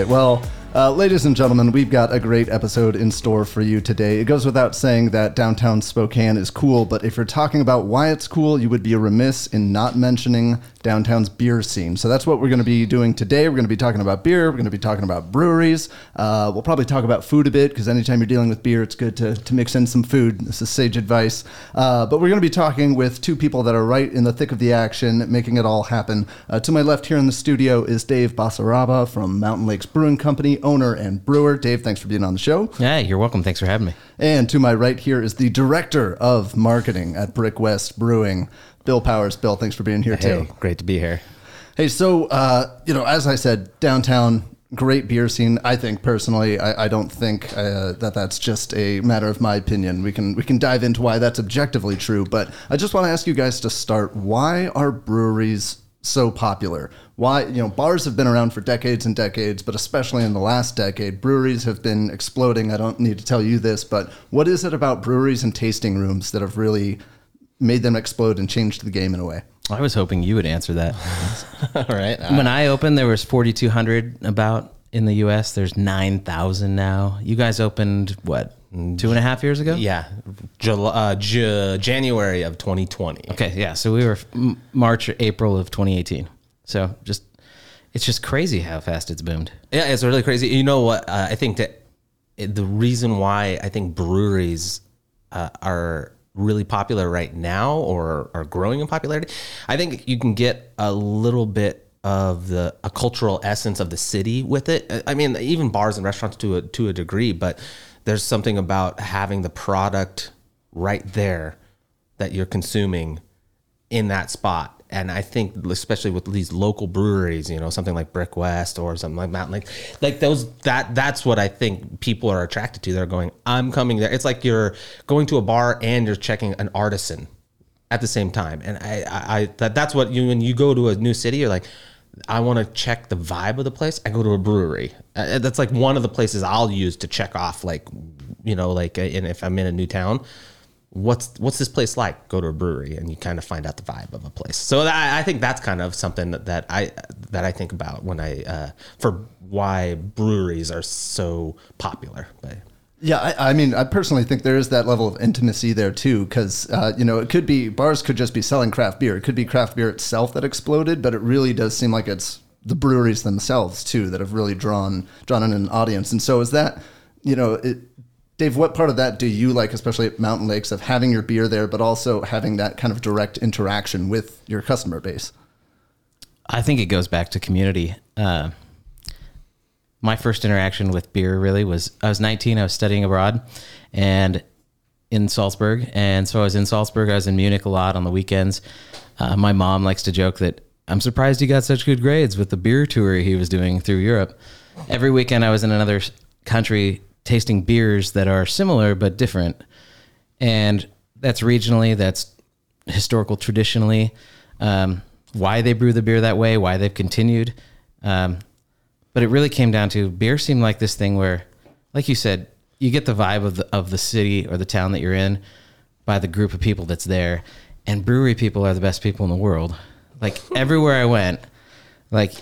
Well, uh, ladies and gentlemen, we've got a great episode in store for you today. It goes without saying that downtown Spokane is cool, but if you're talking about why it's cool, you would be remiss in not mentioning downtown's beer scene. So that's what we're going to be doing today. We're going to be talking about beer. We're going to be talking about breweries. Uh, we'll probably talk about food a bit because anytime you're dealing with beer, it's good to, to mix in some food. This is sage advice. Uh, but we're going to be talking with two people that are right in the thick of the action, making it all happen. Uh, to my left here in the studio is Dave Basaraba from Mountain Lakes Brewing Company, owner and brewer. Dave, thanks for being on the show. Yeah, you're welcome. Thanks for having me. And to my right here is the director of marketing at Brick West Brewing, Bill Powers. Bill, thanks for being here too. Hey, too. great to be here. Hey, so uh, you know, as I said, downtown, great beer scene. I think personally, I, I don't think uh, that that's just a matter of my opinion. We can we can dive into why that's objectively true, but I just want to ask you guys to start. Why are breweries so popular? Why you know bars have been around for decades and decades, but especially in the last decade, breweries have been exploding. I don't need to tell you this, but what is it about breweries and tasting rooms that have really made them explode and changed the game in a way? I was hoping you would answer that. All right. when I opened, there was 4,200 about in the U.S. There's 9,000 now. You guys opened what two and a half years ago? yeah. July, uh, J- January of 2020. Okay, yeah. So we were m- March or April of 2018. So just it's just crazy how fast it's boomed. Yeah, it's really crazy. You know what? Uh, I think that it, the reason why I think breweries uh, are really popular right now or are growing in popularity, I think you can get a little bit of the a cultural essence of the city with it. Uh, I mean, even bars and restaurants to a to a degree, but there's something about having the product right there that you're consuming in that spot. And I think, especially with these local breweries, you know, something like Brick West or something like Mountain Lake, like those, that that's what I think people are attracted to. They're going, I'm coming there. It's like you're going to a bar and you're checking an artisan at the same time. And I, I, I that that's what you when you go to a new city, you're like, I want to check the vibe of the place. I go to a brewery. Uh, that's like one of the places I'll use to check off, like, you know, like, uh, and if I'm in a new town what's what's this place like? Go to a brewery and you kind of find out the vibe of a place. So I, I think that's kind of something that, that I that I think about when I uh, for why breweries are so popular. But Yeah, I, I mean, I personally think there is that level of intimacy there too, because uh, you know it could be bars could just be selling craft beer. It could be craft beer itself that exploded, but it really does seem like it's the breweries themselves too that have really drawn drawn in an audience. And so is that, you know, it, Dave, what part of that do you like, especially at Mountain Lakes, of having your beer there, but also having that kind of direct interaction with your customer base? I think it goes back to community. Uh, my first interaction with beer really was I was 19. I was studying abroad, and in Salzburg, and so I was in Salzburg. I was in Munich a lot on the weekends. Uh, my mom likes to joke that I'm surprised he got such good grades with the beer tour he was doing through Europe. Every weekend I was in another country tasting beers that are similar but different, and that's regionally, that's historical, traditionally. Um, why they brew the beer that way, why they've continued. Um, but it really came down to beer seemed like this thing where, like you said, you get the vibe of the of the city or the town that you're in by the group of people that's there. And brewery people are the best people in the world. Like everywhere I went, like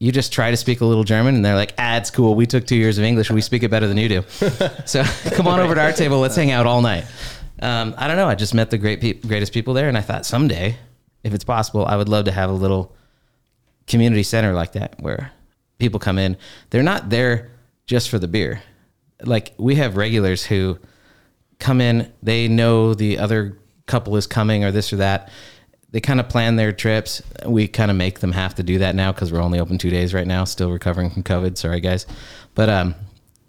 you just try to speak a little German and they're like, ah, it's cool. We took two years of English. and We speak it better than you do. so come on over to our table. Let's hang out all night. Um, I don't know. I just met the great pe- greatest people there. And I thought someday, if it's possible, I would love to have a little community center like that where people come in. They're not there just for the beer. Like we have regulars who come in, they know the other couple is coming or this or that. They kind of plan their trips. We kind of make them have to do that now because we're only open two days right now, still recovering from COVID. Sorry, guys. But um,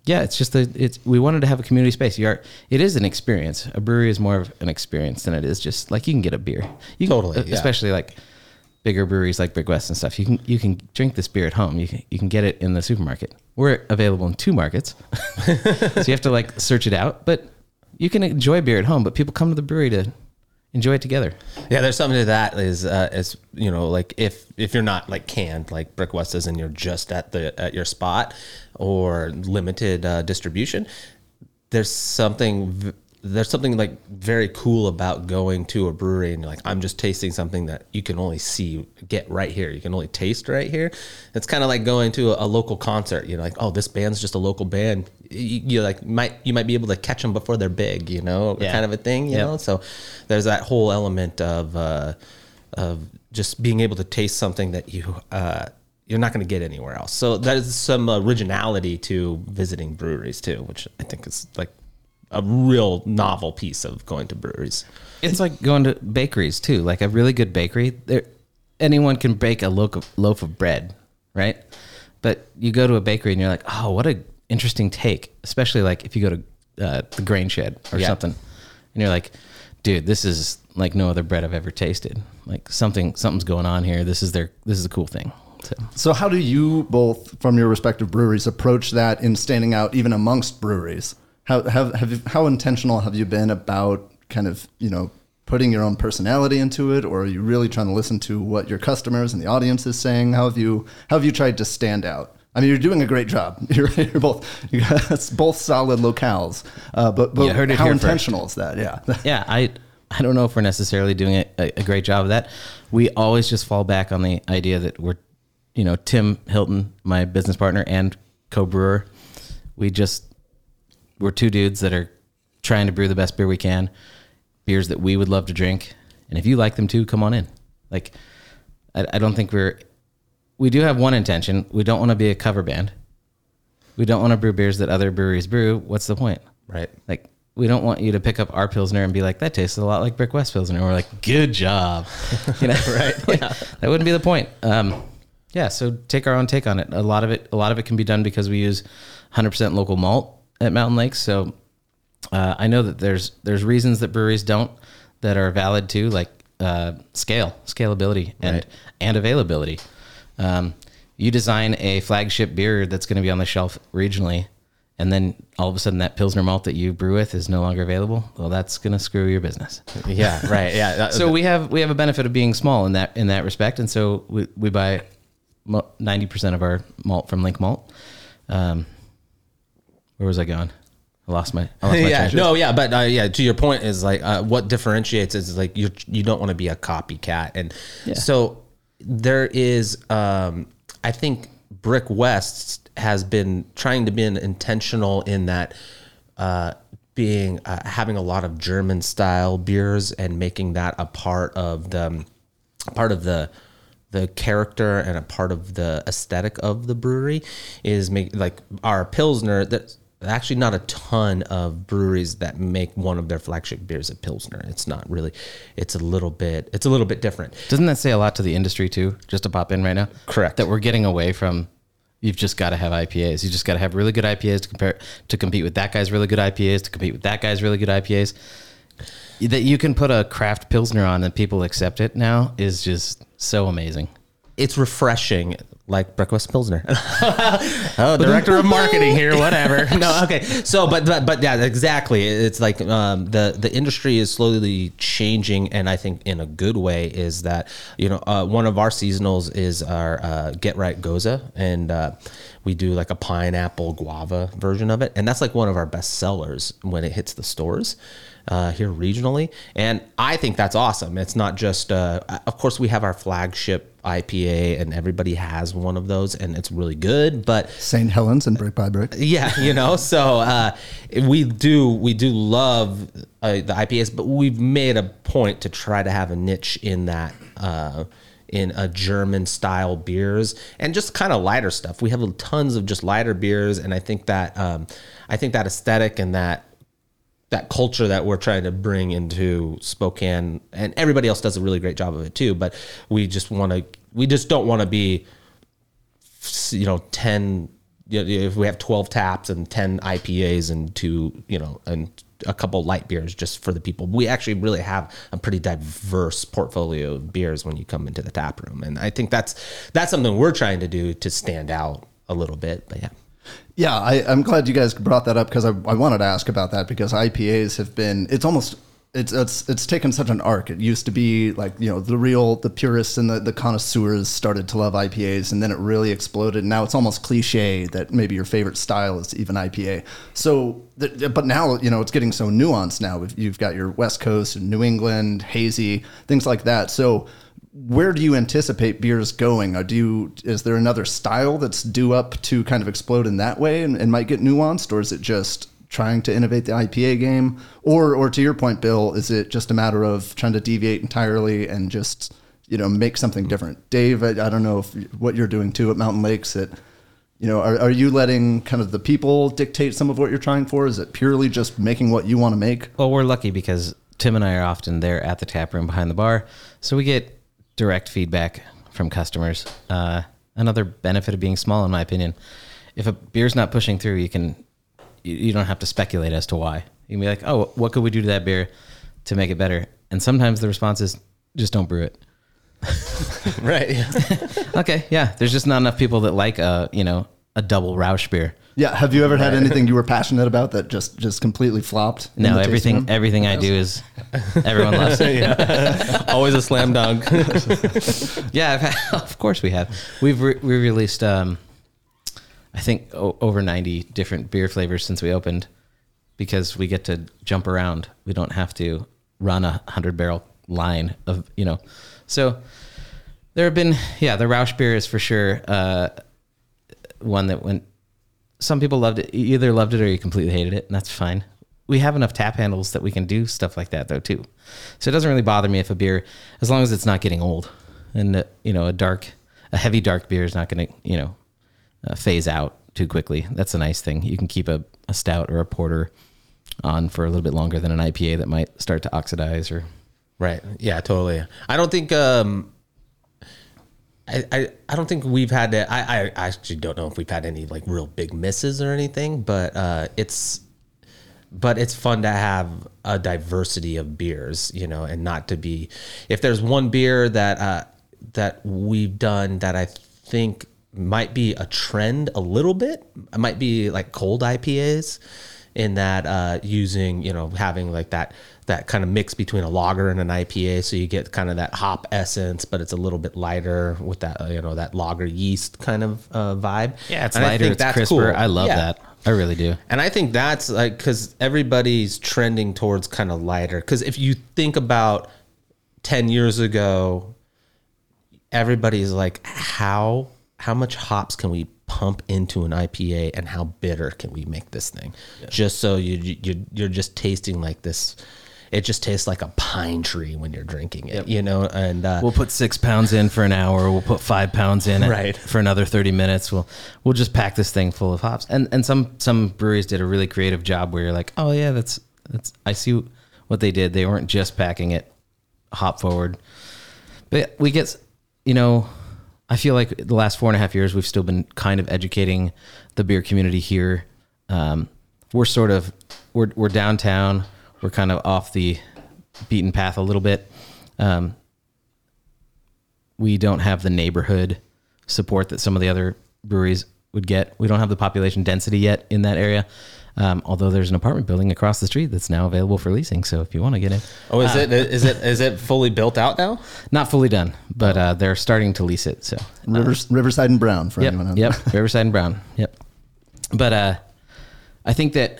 yeah, it's just a, it's we wanted to have a community space. You are, it is an experience. A brewery is more of an experience than it is just like you can get a beer. You can- Totally, yeah. especially like bigger breweries like Brick West and stuff. You can you can drink this beer at home. You can, you can get it in the supermarket. We're available in two markets, so you have to like search it out. But you can enjoy beer at home. But people come to the brewery to enjoy it together. yeah, there's something to that. Is uh, is you know like if if you're not like canned like Brick West is and you're just at the at your spot or limited uh, distribution, there's something v- there's something like very cool about going to a brewery and you're like, I'm just tasting something that you can only see, get right here. You can only taste right here. It's kind of like going to a, a local concert. You know, like, oh, this band's just a local band. You, you like might you might be able to catch them before they're big. You know, Yeah. kind of a thing. You Yep. know, so there's that whole element of uh, of just being able to taste something that you. Uh, you're not going to get anywhere else. So there's some originality to visiting breweries too, which I think is like a real novel piece of going to breweries. It's like going to bakeries too. Like a really good bakery, there anyone can bake a loaf of, loaf of bread, right? But you go to a bakery and you're like, oh, what a interesting take. Especially like if you go to uh, the grain shed or Yeah. something, and you're like, dude, this is like no other bread I've ever tasted. Like something something's going on here. This is their this is a cool thing. So So, how do you both, from your respective breweries, approach that in standing out even amongst breweries? How have, have you, how intentional have you been about kind of you know putting your own personality into it, or are you really trying to listen to what your customers and the audience is saying? How have you how have you tried to stand out? I mean, you're doing a great job. You're, you're both you guys both solid locales, uh, but but heard how here first. intentional is that? Yeah. yeah, I I don't know if we're necessarily doing a, a, a great job of that. We always just fall back on the idea that we're, you know, Tim Hilton, my business partner and co-brewer, we just we're two dudes that are trying to brew the best beer we can, beers that we would love to drink, and if you like them too, come on in. Like, I, I don't think we're we do have one intention. We don't want to be a cover band. We don't want to brew beers that other breweries brew. What's the point? Right. Like, we don't want you to pick up our Pilsner and be like, that tastes a lot like Brick West Pilsner. We're like, good job. You know, right? yeah. That wouldn't be the point. Um, yeah. So take our own take on it. A lot of it, a lot of it can be done because we use 100% local malt at Mountain Lakes. So uh, I know that there's there's reasons that breweries don't that are valid too, like uh, scale, scalability, and Right. and availability. Um, you design a flagship beer that's going to be on the shelf regionally, and then all of a sudden that pilsner malt that you brew with is no longer available. Well, that's going to screw your business. Yeah. Right. Yeah. That- So we have we have a benefit of being small in that in that respect, and so we we buy ninety percent of our malt from LINC Malt. Um, where was I going? I lost my. I lost my yeah, train. no, yeah, but uh, yeah, to your point is like uh, what differentiates is like you you don't want to be a copycat, and so there is, um, I think Brick West has been trying to be intentional in that uh, being uh, having a lot of German style beers and making that a part of the part of the the character and a part of the aesthetic of the brewery is make like our pilsner that's actually not a ton of breweries that make one of their flagship beers a pilsner it's not really it's a little bit it's a little bit different Doesn't that say a lot to the industry too? Just to pop in right now. Correct. That we're getting away from. You've just got to have IPAs. You just got to have really good IPAs to compare to compete with that guy's really good IPAs to compete with that guy's really good IPAs. That you can put a craft pilsner on and people accept it now is just so amazing. it's refreshing like breakfast pilsner. Oh director of marketing here whatever. No okay. So but, but but yeah exactly. It's like um, the the industry is slowly changing and i think in a good way is that you know uh, one of our seasonals is our uh, get right gose and uh, we do like a pineapple guava version of it and that's like one of our best sellers when it hits the stores uh, here regionally, and I think that's awesome. It's not just, uh, of course, we have our flagship IPA, and everybody has one of those, and it's really good. But St. Helens and Brick by Brick. yeah, you know, so uh, we do we do love uh, the IPAs, but we've made a point to try to have a niche in that. Uh, in a German style beers and just kind of lighter stuff. We have tons of just lighter beers, and I think that um, I think that aesthetic and that that culture that we're trying to bring into Spokane, and everybody else does a really great job of it too. But we just want to, we just don't want to be, you know, ten. You know, if we have twelve taps and ten IPAs and two, you know, and a couple light beers just for the people. We actually really have a pretty diverse portfolio of beers when you come into the tap room, and I think that's that's something we're trying to do to stand out a little bit. But yeah. Yeah, I, I'm glad you guys brought that up because I, I wanted to ask about that because IPAs have been, it's almost it's it's it's taken such an arc. It used to be like you know the real the purists and the, the connoisseurs started to love IPAs, and then it really exploded. Now it's almost cliche that maybe your favorite style is even IPA. So, but now you know it's getting so nuanced. Now you've got your West Coast and New England hazy things like that. So where do you anticipate beers going? Or do you is there another style that's due up to kind of explode in that way and, and might get nuanced, or is it just trying to innovate the IPA game, or or to your point, Bill, is it just a matter of trying to deviate entirely and just you know make something different? Dave, I, I don't know if what you're doing too at Mountain Lakes. That you know, are, are you letting kind of the people dictate some of what you're trying for? Is it purely just making what you want to make? Well, we're lucky because Tim and I are often there at the tap room behind the bar, so we get direct feedback from customers. Uh, another benefit of being small, in my opinion, if a beer's not pushing through, you can you, you don't have to speculate as to why. You can be like, oh, what could we do to that beer to make it better? And sometimes the response is just don't brew it. right. Okay. Yeah. There's just not enough people that like a you know a double Rauch beer. Yeah. Have you ever had anything you were passionate about that just just completely flopped? No, everything everything I do is everyone loves it. Always a slam dunk. Yeah, I've had, of course we have. We've re- we released um, I think o- over ninety different beer flavors since we opened, because we get to jump around. We don't have to run a hundred barrel line of you know. So there have been yeah, the Rauch beer is for sure uh, one that went. Some people loved it. You either loved it or you completely hated it, and that's fine. We have enough tap handles that we can do stuff like that though too. So it doesn't really bother me if a beer, as long as it's not getting old, and uh, you know a dark, a heavy dark beer is not going to you know uh, phase out too quickly. That's a nice thing. You can keep a, a stout or a porter on for a little bit longer than an IPA that might start to oxidize or Right. Yeah, totally. I don't think um I, I, I don't think we've had to, I, I actually don't know if we've had any like real big misses or anything, but uh it's but it's fun to have a diversity of beers, you know, and not to be if there's one beer that uh that we've done that I think might be a trend a little bit, it might be like cold IPAs in that uh using, you know, having like that that kind of mix between a lager and an IPA so you get kind of that hop essence but it's a little bit lighter with that you know that lager yeast kind of uh, vibe. yeah, it's And I lighter, think it's that's crisper. cool. I love Yeah. that. I really do. And I think that's like because everybody's trending towards kind of lighter. Because if you think about 10 years ago, everybody's like, how how much hops can we pump into an IPA and how bitter can we make this thing? Just so you you you're just tasting like this. It just tastes like a pine tree when you're drinking it, you know. And uh, We'll put six pounds in for an hour. We'll put five pounds in Right. for another thirty minutes. We'll we'll just pack this thing full of hops. And and some some breweries did a really creative job where you're like, oh yeah, that's that's I see what they did. They weren't just packing it hop forward. But we get, you know, I feel like the last four and a half years we've still been kind of educating the beer community here. Um, we're sort of we're we're downtown. We're kind of off the beaten path a little bit. Um, we don't have the neighborhood support that some of the other breweries would get. We don't have the population density yet in that area. Um, although there's an apartment building across the street that's now available for leasing. So if you want to get in, oh, is it is it is it fully built out now? not fully done, but uh, they're starting to lease it. So Rivers, Riverside and Brown for yep, anyone. out yep. Riverside and Brown, yep. But uh, I think that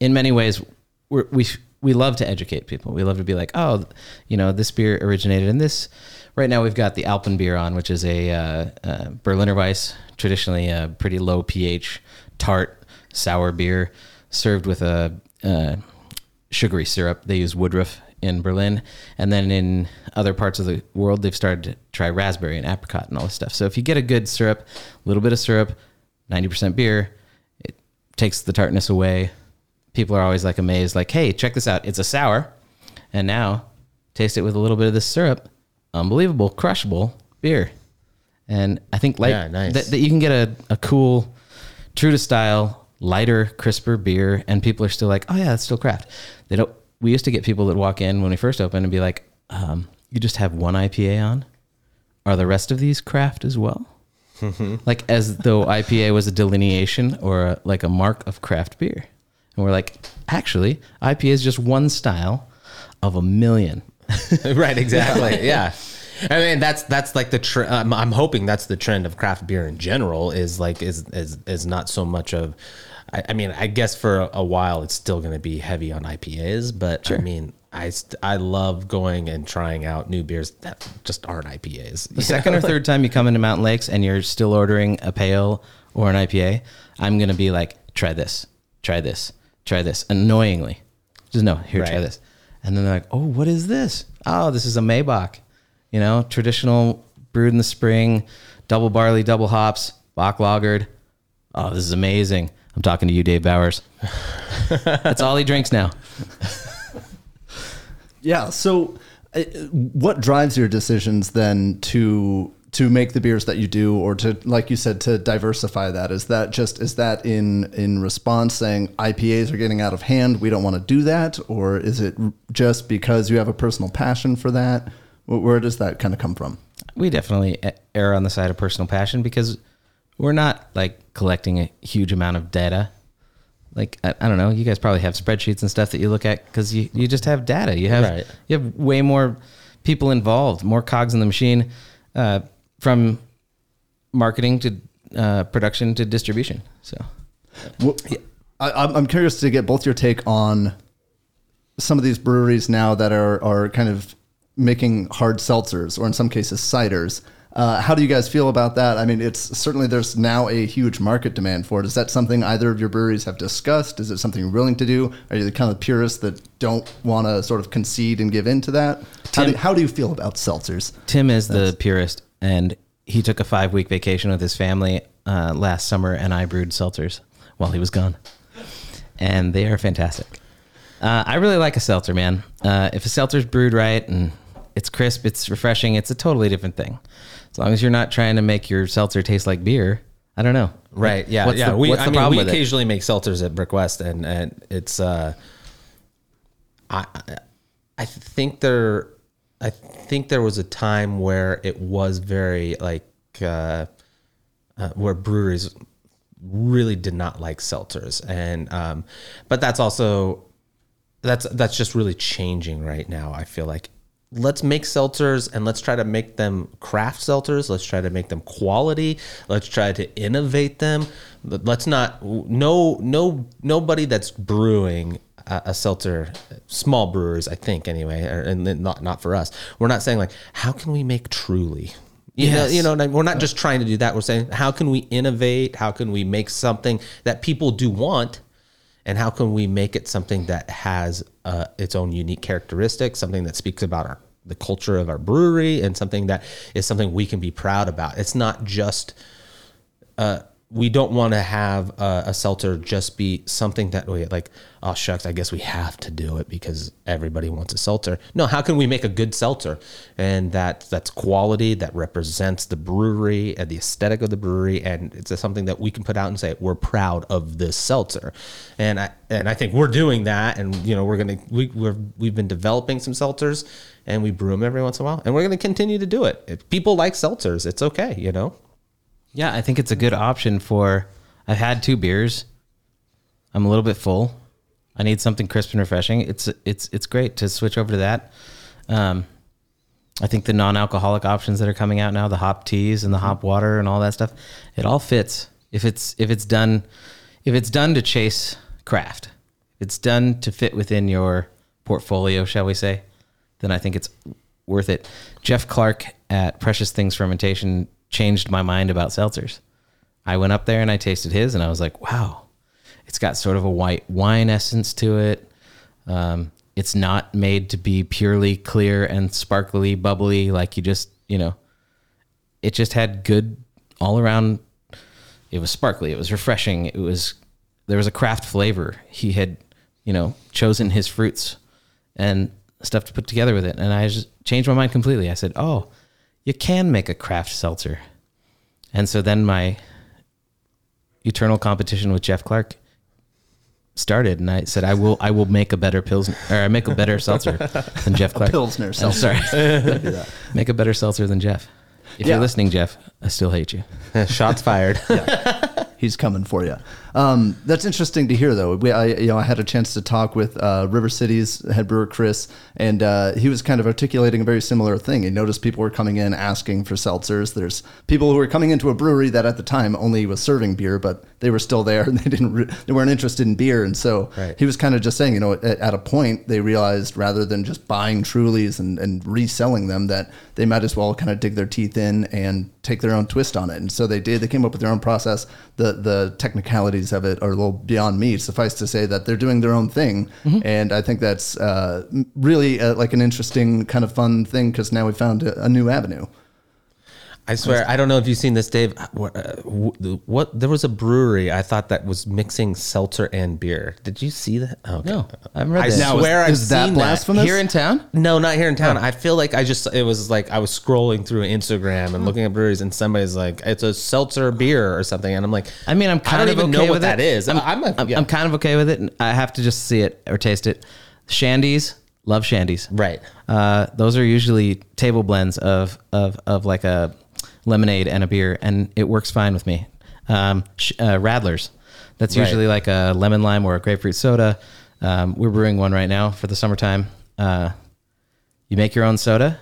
in many ways we're, we we love to educate people. We love to be like, oh, you know, this beer originated in this. Right now, we've got the Alpen beer on, which is a uh, uh, Berliner Weiss, traditionally a pretty low pH, tart, sour beer, served with a uh, sugary syrup. They use Woodruff in Berlin, and then in other parts of the world, they've started to try raspberry and apricot and all this stuff. So if you get a good syrup, a little bit of syrup, ninety percent beer, it takes the tartness away. People are always like amazed, like, "Hey, check this out! It's a sour," and now taste it with a little bit of this syrup. Unbelievable, crushable beer. And I think like Yeah, nice. that, that you can get a, a cool, true to style, lighter, crisper beer, and people are still like, oh yeah, it's still craft. They don't. We used to get people that walk in when we first opened and be like, um, you just have one IPA on. Are the rest of these craft as well? like as though IPA was a delineation or a, like a mark of craft beer. And we're like, actually, IPA is just one style of a million. right, exactly. yeah. I mean, that's that's like the. Tr- I'm, I'm hoping that's the trend of craft beer in general. Is like is is is not so much of. I, I mean, I guess for a, a while it's still going to be heavy on IPAs, but I mean, I st- I love going and trying out new beers that just aren't IPAs. The second or third time you come into Mountain Lakes and you're still ordering a pale or an IPA, I'm gonna be like, try this, try this, try this. Annoyingly, just no, here, try this. And then they're like, oh, what is this? Oh, this is a Maibock. You know, traditional brewed in the spring, double barley, double hops, bock lagered. Oh, this is amazing. I'm talking to you, Dave Bowers. That's all he drinks now. Yeah. So, uh, what drives your decisions then to to make the beers that you do, or to, like you said, to diversify that? Is that just is that in in response saying IPAs are getting out of hand, we don't want to do that, or is it just because you have a personal passion for that? Wh- Where does that kind of come from? we definitely err on the side of personal passion because we're not like collecting a huge amount of data. Like I, I don't know, you guys probably have spreadsheets and stuff that you look at because you, you just have data. You have Right. you have way more people involved, more cogs in the machine, uh, from marketing to uh, production to distribution. So Well, I, I'm I'm curious to get both your take on some of these breweries now that are are kind of making hard seltzers or in some cases ciders. Uh, how do you guys feel about that? I mean, it's certainly there's now a huge market demand for it. Is that something either of your breweries have discussed? Is it something you're willing to do? Are you the kind of purists that don't want to sort of concede and give in to that? How do, Tim- how do you feel about seltzers? Tim is the purist, and he took a five week vacation with his family uh, last summer, and I brewed seltzers while he was gone, and they are fantastic. Uh, I really like a seltzer, man. Uh, if a seltzer's brewed right and it's crisp, it's refreshing, it's a totally different thing. As long as you're not trying to make your seltzer taste like beer, I don't know. Right. Yeah. What's yeah. the, we, I mean, problem we with it? occasionally make seltzers at Brick West, and and it's. Uh, I I think there, I think there was a time where it was very like uh, uh, where breweries really did not like seltzers, and um, but that's also that's that's just really changing right now. I feel like let's make seltzers and let's try to make them craft seltzers. Let's try to make them quality. Let's try to innovate them. Let's not no no nobody that's brewing a, a seltzer, small brewers, I think anyway, or, and not not for us. We're not saying like how can we make truly. You know, you know, we're not just trying to do that. We're saying how can we innovate? How can we make something that people do want? And how can we make it something that has uh, its own unique characteristics something that speaks about our the culture of our brewery and something that is something we can be proud about? It's not just uh, we don't want to have a, a seltzer just be something that we like oh shucks i guess we have to do it because everybody wants a seltzer no how can we make a good seltzer and that that's quality that represents the brewery and the aesthetic of the brewery and it's something that we can put out and say we're proud of this seltzer and i and i think we're doing that and you know we're gonna we, we're, we've been developing some seltzers and we brew them every once in a while and we're gonna continue to do it. If people like seltzers it's okay you know Yeah, I think it's a good option for. I've had two beers. I'm a little bit full. I need something crisp and refreshing. It's it's it's great to switch over to that. Um, I think the non-alcoholic options that are coming out now, the hop teas and the hop water and all that stuff, it all fits if it's if it's done if it's done to chase craft. If it's done to fit within your portfolio, shall we say? Then I think it's worth it. Jeff Clark at Precious Things Fermentation changed my mind about seltzers. I went up there and I tasted his, and I was like, wow, it's got sort of a white wine essence to it. Um, it's not made to be purely clear and sparkly, bubbly, like you just, you know, it just had good all around. It was sparkly. It was refreshing. It was, there was a craft flavor. He had, you know, chosen his fruits and stuff to put together with it. And I just changed my mind completely. I said, oh, you can make a craft seltzer. And so then my eternal competition with Jeff Clark started and I said I will I will make a better pilsner or I make a better seltzer than Jeff Clark. Pilsner seltzer. sorry. make a better seltzer than Jeff. If Yeah. you're listening, Jeff, I still hate you. Shots fired. He's coming for you. Um, that's interesting to hear, though. We, I, you know, I had a chance to talk with uh, River City's head brewer Chris, and uh, he was kind of articulating a very similar thing. He noticed people were coming in asking for seltzers. There's people who were coming into a brewery that at the time only was serving beer, but they were still there and they didn't, re- they weren't interested in beer. And so Right. he was kind of just saying, you know, at, at a point they realized rather than just buying Trulies and, and reselling them, that they might as well kind of dig their teeth in and take their own twist on it. And so they did. They came up with their own process. The the technicalities of it are a little beyond me. Suffice to say that they're doing their own thing, and I think that's uh, really uh, like an interesting kind of fun thing because now we found a, a new avenue. I swear, I don't know if you've seen this, Dave. What, uh, what? There was a brewery I thought that was mixing seltzer and beer. Did you see that? Oh, okay. No, I haven't read I that. Now, swear is- I've is that seen blasphemous? Here in town? No, not here in town. I feel like I just it was like I was scrolling through Instagram and looking at breweries, and somebody's like, "It's a seltzer beer or something," and I'm like, I mean, I'm kind I don't of even okay know what with that it. is. I'm, I'm a- I'm, yeah. I'm kind of okay with it. and I have to just see it or taste it. Shandies, love shandies. Right. Uh, those are usually table blends of of of like a lemonade and a beer, and it works fine with me. Um, sh- uh, Radlers, that's Right. usually like a lemon lime or a grapefruit soda. Um, we're brewing one right now for the summertime. Uh, you make your own soda,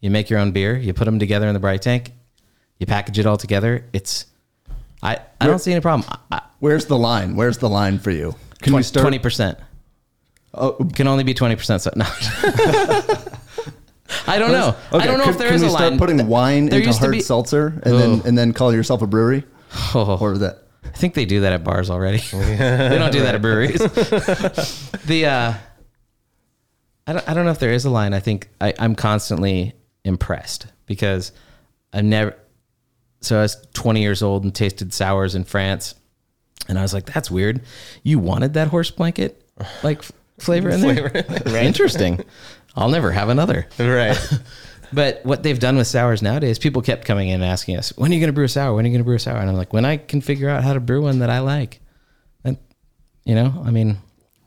you make your own beer, you put them together in the bright tank, you package it all together. It's I, I don't see any problem. Where's the line? Where's the line for you? Can we start? Twenty percent Oh, can only be twenty percent. So no. I don't know. I don't know can, if there can is we a start line. putting wine There into used to hard be- seltzer and then and then call yourself a brewery? Oh. Or that I think they do that at bars already. they don't do that at breweries. the uh, I don't, I don't know if there is a line. I think I, I'm constantly impressed because I've never. So I was 20 years old and tasted sours in France, and I was like, "That's weird. You wanted that horse blanket like f- flavor in there? Interesting. I'll never have another." right. But what they've done with sours nowadays, people kept coming in and asking us, "When are you going to brew a sour? When are you going to brew a sour?" And I'm like, "When I can figure out how to brew one that I like." And you know, I mean,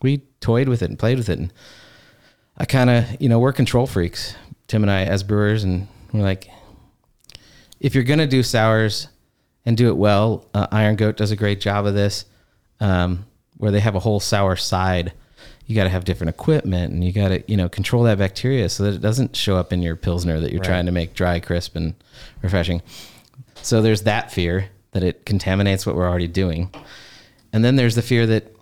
we toyed with it and played with it, and I kind of, you know, we're control freaks, Tim and I, as brewers, and we're like, if you're going to do sours and do it well, uh, Iron Goat does a great job of this, um, where they have a whole sour side. You got to have different equipment, and you got to, you know, control that bacteria so that it doesn't show up in your pilsner that you're trying to make dry, crisp, and refreshing. So there's that fear that it contaminates what we're already doing, and then there's the fear that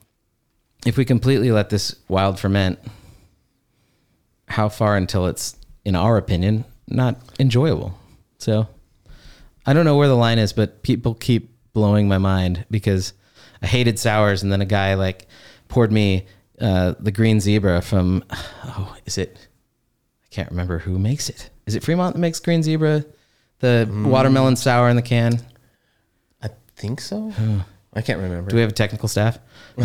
if we completely let this wild ferment, how far until it's, in our opinion, not enjoyable? So I don't know where the line is, but people keep blowing my mind because I hated sours, and then a guy like poured me uh, the green zebra from oh, is it? I can't remember who makes it. Is it Fremont that makes green zebra? The watermelon sour in the can. I think so. I can't remember. Do we have a technical staff?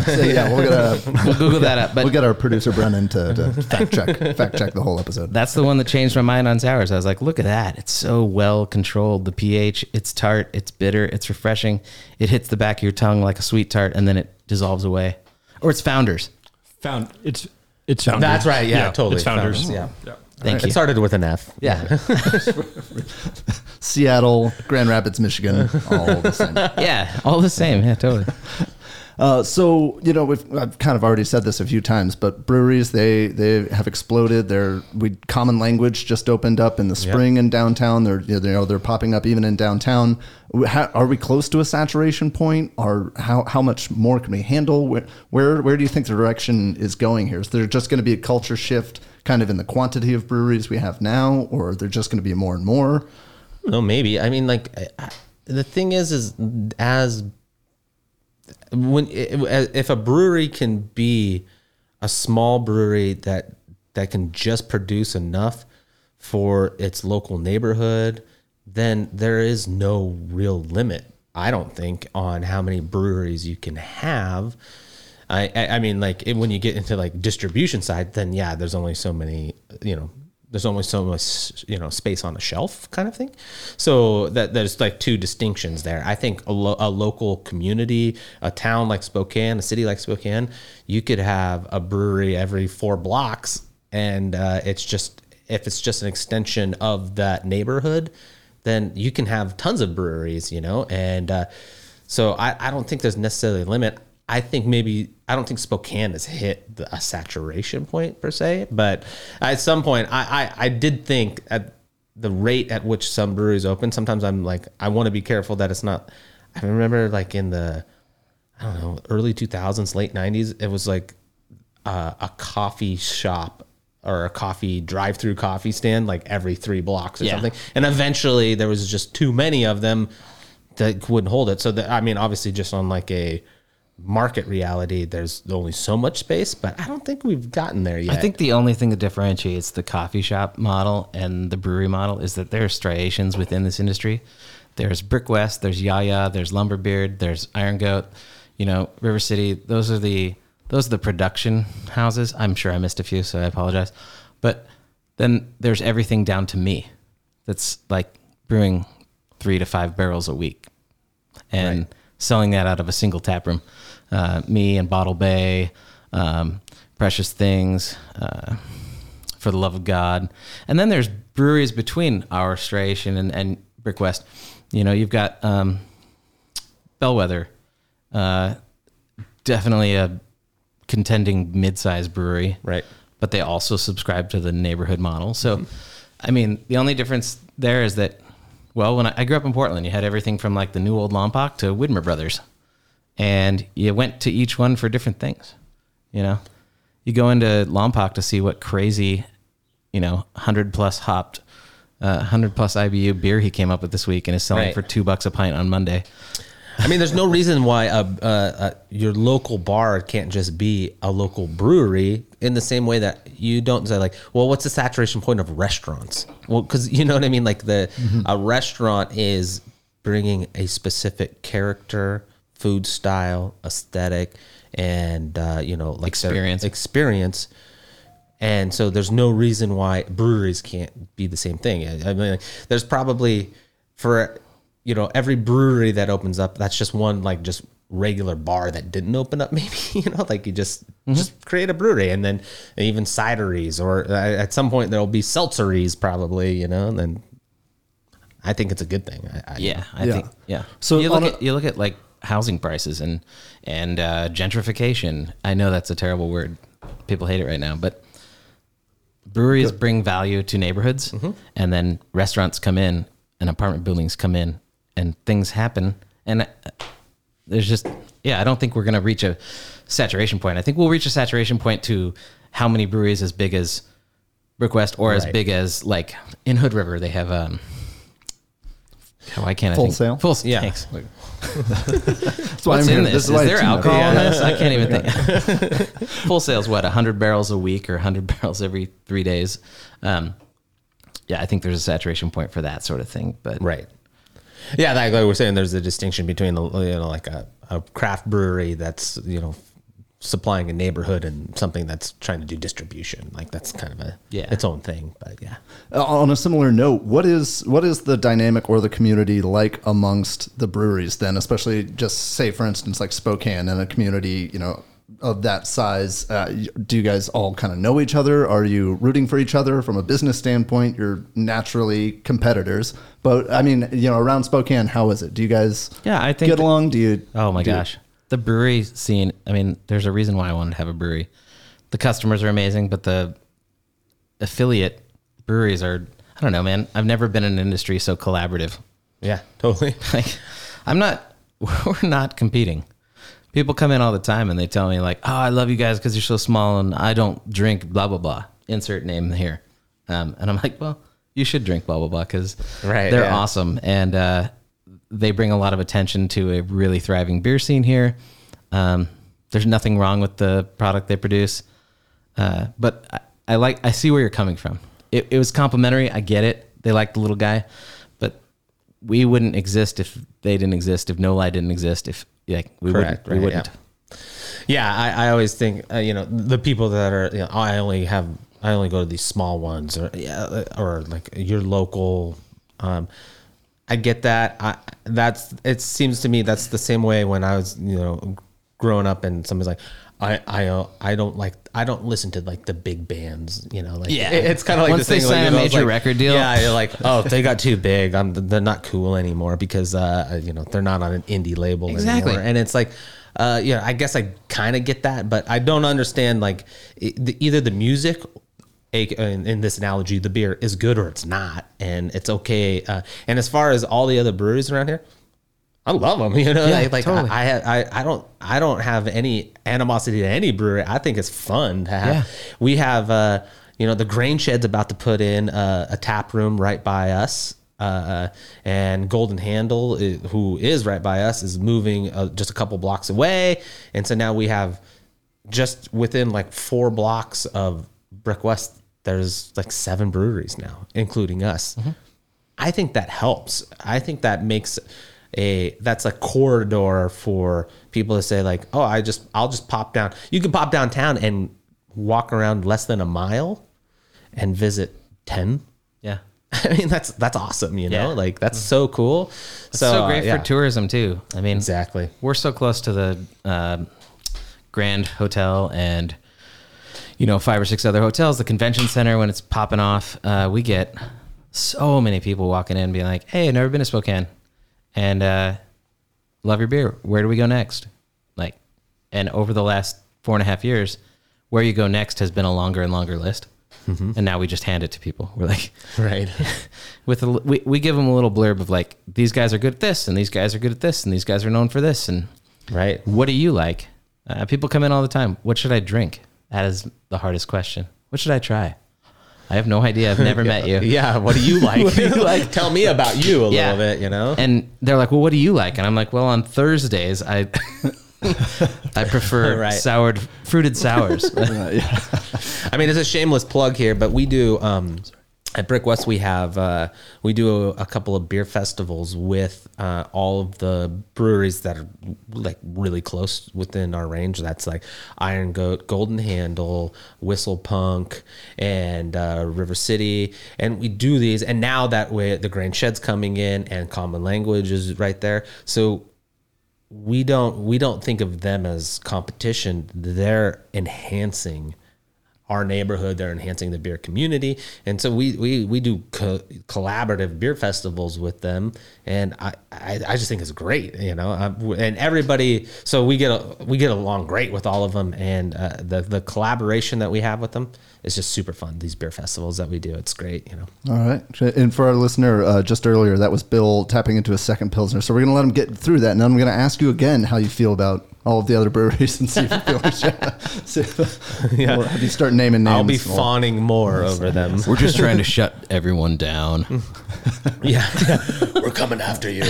so yeah, we're gonna We'll Google that up. But we'll get our producer Brennan to, to fact check fact check the whole episode. That's the one that changed my mind on sours. I was like, look at that. It's so well controlled. The pH, it's tart, it's bitter, it's refreshing. It hits the back of your tongue like a sweet tart and then it dissolves away. Or it's founders. Found it's it's founders. That's right. Yeah, totally. It's founders. Founders, yeah. Thank It you. started with an F. Yeah. Seattle, Grand Rapids, Michigan, all the same. yeah. All the same. Yeah, totally. Uh, so you know, we've, I've kind of already said this a few times, but breweries they they have exploded. They're we common language just opened up in the spring in downtown. They're you know they're popping up even in downtown. How, are we close to a saturation point, or how how much more can we handle? Where where where do you think the direction is going here? Is there just going to be a culture shift, kind of in the quantity of breweries we have now, or are they're just going to be more and more? No, maybe. I mean, like I- I- the thing is, is as when if a brewery can be a small brewery that that can just produce enough for its local neighborhood, then there is no real limit. I don't think on how many breweries you can have. I, I I mean, like it, when you get into like distribution side, then yeah, there's only so many, you know, there's only so much, you know, space on the shelf kind of thing. So that there's like two distinctions there. I think a, lo- a local community, a town like Spokane, a city like Spokane, you could have a brewery every four blocks, and uh, it's just if it's just an extension of that neighborhood, then you can have tons of breweries, you know, and uh, so I, I don't think there's necessarily a limit. I think maybe I don't think Spokane has hit the, a saturation point per se, but at some point I, I, I did think at the rate at which some breweries open, sometimes I'm like I want to be careful that it's not. I remember like in the I don't know early 2000s, late 90s, it was like uh, a coffee shop or a coffee drive-through coffee stand like every three blocks or Yeah. something, and eventually there was just too many of them that wouldn't hold it. So that I mean, obviously, just on like a market reality, there's only so much space, but I don't think we've gotten there yet. I think the only thing that differentiates the coffee shop model and the brewery model is that there are striations within this industry. There's Brick West, there's Yaya, there's Lumberbeard, there's Iron Goat, you know, River City. Those are the those are the production houses. I'm sure I missed a few, so I apologize. But then there's everything down to me. That's like brewing three to five barrels a week and selling that out of a single tap room. Uh, me and Bottle Bay, um, Precious Things, uh, For the Love of God. And then there's breweries between our Stration and, and Brick West. You know, you've got um, Bellwether, uh, definitely a contending mid-sized brewery Right. but they also subscribe to the neighborhood model. So, I mean, the only difference there is that, well, when I, I grew up in Portland, you had everything from like the New Old Lompoc to Widmer Brothers, and you went to each one for different things. You know, you go into Lompoc to see what crazy, you know, hundred plus hopped, uh, hundred plus IBU beer he came up with this week, and is selling Right. for two bucks a pint on Monday. I mean, there's no reason why a, uh uh your local bar can't just be a local brewery in the same way that you don't say like, well, what's the saturation point of restaurants? Well, because you know what I mean. Like the a restaurant is bringing a specific character, food style, aesthetic, and uh, you know, like Experience. experience. And so there's no reason why breweries can't be the same thing. I I mean, like, there's probably for you know every brewery that opens up, that's just one like just regular bar that didn't open up. Maybe you know, like you just just create a brewery, and then even cideries, or uh, at some point there'll be seltzeries, probably. You know, and then I think it's a good thing. I, I, Yeah, I Yeah. think yeah. So So you look a- at you look at like housing prices and and uh, gentrification. I know that's a terrible word. People hate it right now, but breweries bring value to neighborhoods, and then restaurants come in, and apartment buildings come in, and things happen. And uh, there's just yeah, I don't think we're gonna reach a saturation point. I think we'll reach a saturation point to how many breweries as big as Brick West or as big as like in Hood River they have um. Why can't I Full think? Sail? Full. Yeah. Thanks. That's why What's I'm in here. this? Is why I there alcohol in this? I can't even think. Full Sail's, what, 100 barrels a week or 100 barrels every three days? Um, yeah, I think there's a saturation point for that sort of thing. But Right. Yeah, like, like we're saying, there's a distinction between you know like a, a craft brewery that's you know supplying a neighborhood and something that's trying to do distribution. Like that's kind of a Yeah. its own thing. But yeah, Uh, on a similar note, what is what is the dynamic or the community like amongst the breweries then, especially just say for instance like Spokane and a community, you know, of that size, uh, do you guys all kind of know each other? Are you rooting for each other from a business standpoint? You're naturally competitors, but I mean, you know, around Spokane, how is it? Do you guys Yeah, I think get along? Do you? Oh my do you- gosh. The brewery scene, I mean, there's a reason why I wanted to have a brewery. The customers are amazing, but the affiliate breweries are, I don't know, man. I've never been in an industry so collaborative. yeah, totally. Like, I'm not, we're not competing. People come in all the time and they tell me, like, oh, I love you guys because you're so small and I don't drink blah, blah, blah. Insert name here. Um, and I'm like, well, you should drink blah, blah, blah because Right, they're yeah. awesome. And uh, they bring a lot of attention to a really thriving beer scene here. Um, there's nothing wrong with the product they produce. Uh, but I, I like, I see where you're coming from. It, it was complimentary. I get it. They like the little guy, but we wouldn't exist if they didn't exist. If No-Li didn't exist, if like we Correct, wouldn't, we wouldn't. Yeah, I, I always think uh, you know the people that are you know I only have I only go to these small ones or yeah or like your local. Um, I get that. I that's it seems to me that's the same way when I was you know growing up and somebody's like, I I uh, I don't like I don't listen to like the big bands, you know, like Yeah. it- it's kind of like Once this they thing, sign like, a you know, it's major like- record deal. Yeah, you're like, oh, they got too big. I'm, they're not cool anymore because uh, you know they're not on an indie label Exactly. anymore. And it's like, uh, yeah, I guess I kind of get that, but I don't understand like it, the, either the music. A- In, in this analogy, the beer is good or it's not, and it's okay. Uh, and as far as all the other breweries around here, I love them. You know, Yeah, like, like totally. I, I, I don't, I don't have any animosity to any brewery. I think it's fun to have. Yeah. We have, uh, you know, the Grain Shed's about to put in a, a tap room right by us. Uh, and Golden Handle, who is right by us, is moving uh, just a couple blocks away, and so now we have just within like four blocks of Brick West. There's like seven breweries now, including us. I think that helps. I think that makes a that's a corridor for people to say like, oh, I just I'll just pop down. You can pop downtown and walk around less than a mile and visit ten. Yeah. I mean that's that's awesome, you know? Yeah. Like that's so cool. It's so, great uh, yeah. for tourism too. I mean, Exactly. we're so close to the um Grand Hotel and you know five or six other hotels. The convention center when it's popping off, uh, we get so many people walking in being like, "Hey, I've never been to Spokane, and uh, love your beer. Where do we go next?" Like, and over the last four and a half years, where you go next has been a longer and longer list. And now we just hand it to people. We're like, Right. with a, we, we give them a little blurb of like these guys are good at this and these guys are good at this and these guys are known for this and right. what do you like uh, people come in all the time what should i drink that is the hardest question what should i try i have no idea i've never met you Yeah. What do you like? do you like? Tell me about you a Yeah. little bit, you know? and they're like well what do you like and i'm like well on thursdays i i prefer Right. soured fruited sours I mean, it's a shameless plug here, but we do um, at Brick West. We have uh, we do a, a couple of beer festivals with uh, all of the breweries that are like really close within our range. That's like Iron Goat, Golden Handle, Whistle Punk, and uh, River City. And we do these, and now that way the Grain Shed's coming in, and Common Language is right there. So we don't we don't think of them as competition. They're enhancing our neighborhood. They're enhancing the beer community, and so we we we do co- collaborative beer festivals with them, and I, I I just think it's great, you know. Um, and everybody, so we get a, we get along great with all of them, and uh, the the collaboration that we have with them is just super fun. These beer festivals that we do, it's great, you know. All right. And for our listener, uh, just earlier, that was Bill tapping into a second Pilsner. So we're to let him get through that. And then I'm to ask you again how you feel about all of the other breweries and see if you feel like yeah. Or have you start naming names? I'll be Well, fawning more over them. we're just trying to shut everyone down yeah, we're coming after you.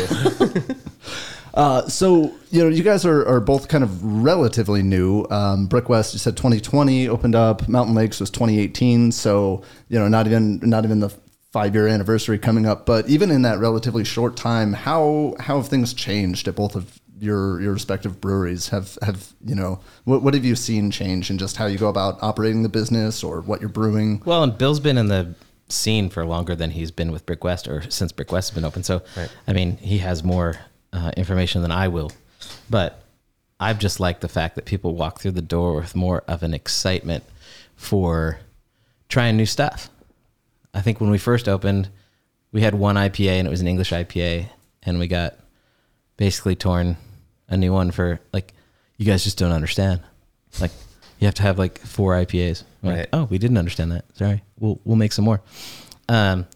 Uh, so, you know, you guys are, are both kind of relatively new. Um, Brick West, you said 2020 opened up. Mountain Lakes was 2018. So, you know, not even not even the five year anniversary coming up. But even in that relatively short time, how how have things changed at both of your your respective breweries? Have have you know what what have you seen change in just how you go about operating the business or what you're brewing? Well, and Bill's been in the scene for longer than he's been with Brick West or since Brick West has been open. So, I mean, he has more uh, information than I will. But I've just liked the fact that people walk through the door with more of an excitement for trying new stuff. I think when we first opened, we had one IPA and it was an English IPA, and we got basically torn a new one for like, you guys just don't understand. Like, you have to have like four IPAs. Like, Right. oh, we didn't understand that. Sorry. We'll we'll make some more. Um,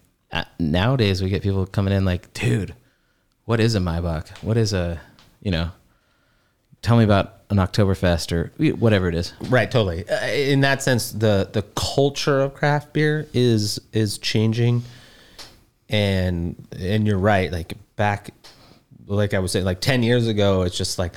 nowadays we get people coming in like, dude, what is a Maibock? What is a, you know, tell me about an Oktoberfest or whatever it is. Right, totally. Uh, In that sense, the the culture of craft beer is is changing, and and you're right. Like back, like I was saying, like ten years ago, it's just like,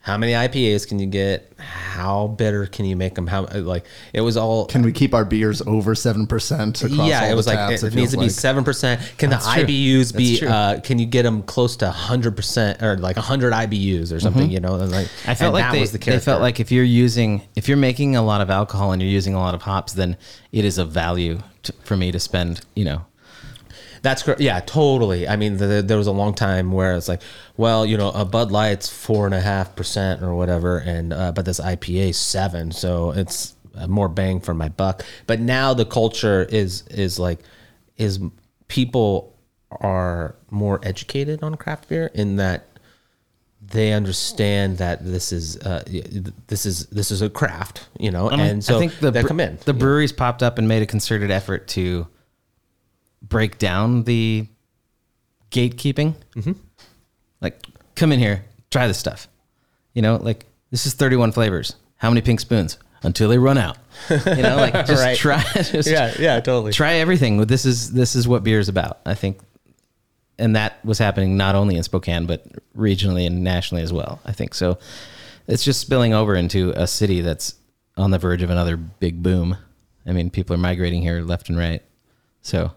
how many IPAs can you get? How bitter can you make them? How like it was all. Can we keep our beers over seven percent? yeah, it was like it, needs to be seven percent. Can the true. IBUs be? Uh, can you get them close to hundred percent or like hundred IBUs or something? You know, and like Mm-hmm. I felt and like that they, was the they character. felt like if you're using if you're making a lot of alcohol and you're using a lot of hops, then it is of value to, for me to spend, you know, That's correct. Yeah, totally. I mean, the, there was a long time where it's like, well, you know, a Bud Light's four and a half percent or whatever, and uh, but this IPA is seven, so it's more bang for my buck. But now the culture is is like is people are more educated on craft beer in that they understand that this is uh, this is this is a craft, you know, and so I think the they come in. The breweries popped up and made a concerted effort to break down the gatekeeping. Mm-hmm. Like, come in here, try this stuff. You know, like this is 31 flavors. How many pink spoons? Until they run out. You know, like just Right. try. Just yeah, yeah, totally. Try everything. This is this is what beer is about. I think, and that was happening not only in Spokane but regionally and nationally as well. I think so. It's just spilling over into a city that's on the verge of another big boom. I mean, people are migrating here left and right. So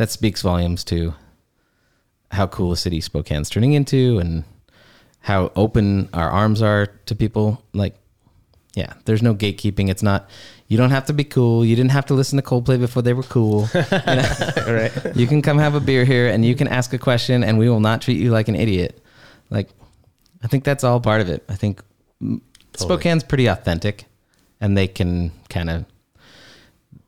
that speaks volumes to how cool a city Spokane's turning into and how open our arms are to people. Like, yeah, there's no gatekeeping. It's not, you don't have to be cool. You didn't have to listen to Coldplay before they were cool. You, know? right. you can come have a beer here and you can ask a question and we will not treat you like an idiot. Like, I think that's all part of it. I think mm, Spokane's pretty authentic and they can kind of,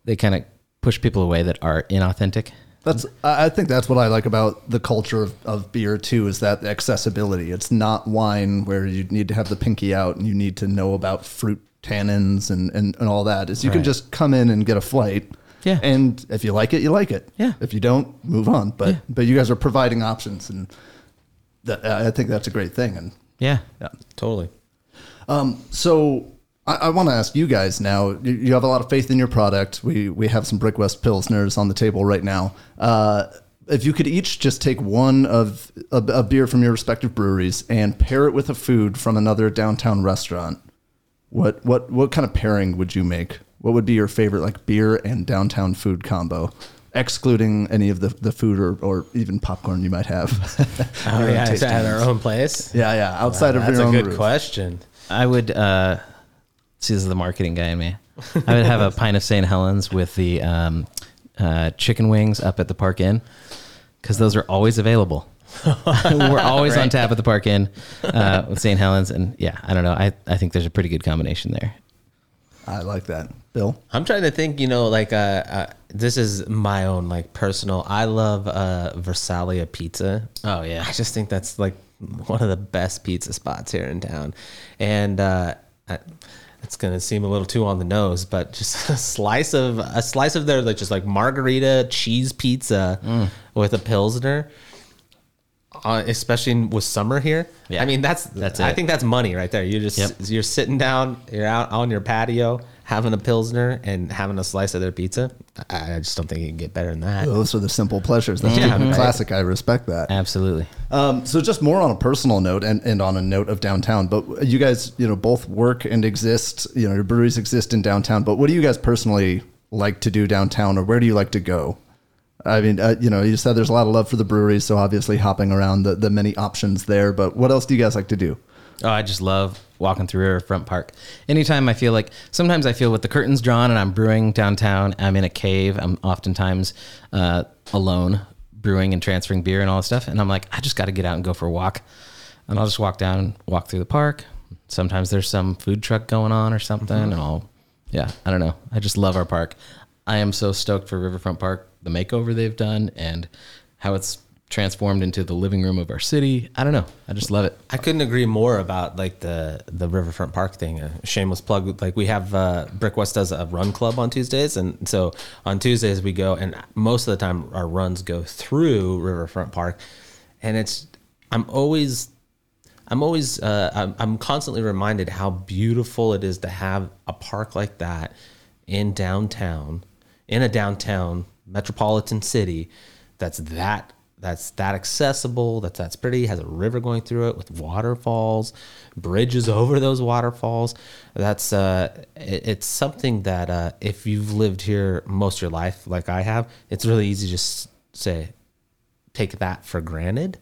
they kind of push people away that are inauthentic. That's I I think that's what I like about the culture of, of beer too is that accessibility. It's not wine where you need to have the pinky out and you need to know about fruit tannins and, and, and all that. Is you can just come in and get a flight. Yeah. And if you like it, you like it. Yeah. If you don't, move on. But Yeah. but you guys are providing options and that, I think that's a great thing. And Yeah. yeah. Totally. Um, so I, I want to ask you guys now. You, you have a lot of faith in your product. We we have some Brick West Pilsners on the table right now. Uh, if you could each just take one of a, a beer from your respective breweries and pair it with a food from another downtown restaurant, what what what kind of pairing would you make? What would be your favorite like beer and downtown food combo? Excluding any of the, the food or, or even popcorn you might have. Oh yeah, is tasting that at our own place? Yeah, yeah. Outside of your own. That's your a good roof. question. I would uh see this is the marketing guy in me. I would have a pint of St. Helens with the um, uh, chicken wings up at the Park Inn because those are always available. We're always on tap at the Park Inn uh, with St. Helens, and yeah, I don't know. I, I think there's a pretty good combination there. I like that. Bill? I'm trying to think, you know, like uh, uh this is my own like personal. I love uh Veraci pizza. Oh yeah, I just think that's like one of the best pizza spots here in town. And uh I, it's gonna seem a little too on the nose, but just a slice of a slice of their like just like margarita cheese pizza Mm. with a pilsner. Uh, especially with summer here, Yeah. I mean that's That's I it. think that's money right there. You're just Yep. you're sitting down, you're out on your patio having a pilsner and having a slice of their pizza. I, I just don't think you can get better than that. Those are the simple pleasures. That's Yeah, right. classic. I respect that. absolutely. Um, so just more on a personal note and, and on a note of downtown, but you guys, you know, both work and exist, you know, your breweries exist in downtown, but what do you guys personally like to do downtown or where do you like to go? I mean, uh, you know, you said there's a lot of love for the breweries, so obviously hopping around the, the many options there, but what else do you guys like to do? Oh, I just love walking through Riverfront Park. Anytime I feel like, sometimes I feel with the curtains drawn and I'm brewing downtown, I'm in a cave. I'm oftentimes uh, alone brewing and transferring beer and all this stuff. And I'm like, I just got to get out and go for a walk. And I'll just walk down, walk through the park. Sometimes there's some food truck going on or something. And I'll, yeah, I don't know. I just love our park. I am so stoked for Riverfront Park, the makeover they've done and how it's transformed into the living room of our city. I don't know. I just love it. I couldn't agree more about like the the Riverfront Park thing. A shameless plug. Like we have uh, Brick West does a run club on Tuesdays, and so on Tuesdays we go, and most of the time our runs go through Riverfront Park, and it's I'm always I'm always uh, I'm, I'm constantly reminded how beautiful it is to have a park like that in downtown, in a downtown metropolitan city that's that that's that accessible, that's that's pretty, has a river going through it with waterfalls, bridges over those waterfalls. That's uh, it, it's something that uh, if you've lived here most of your life, like I have, it's really easy to just say, take that for granted.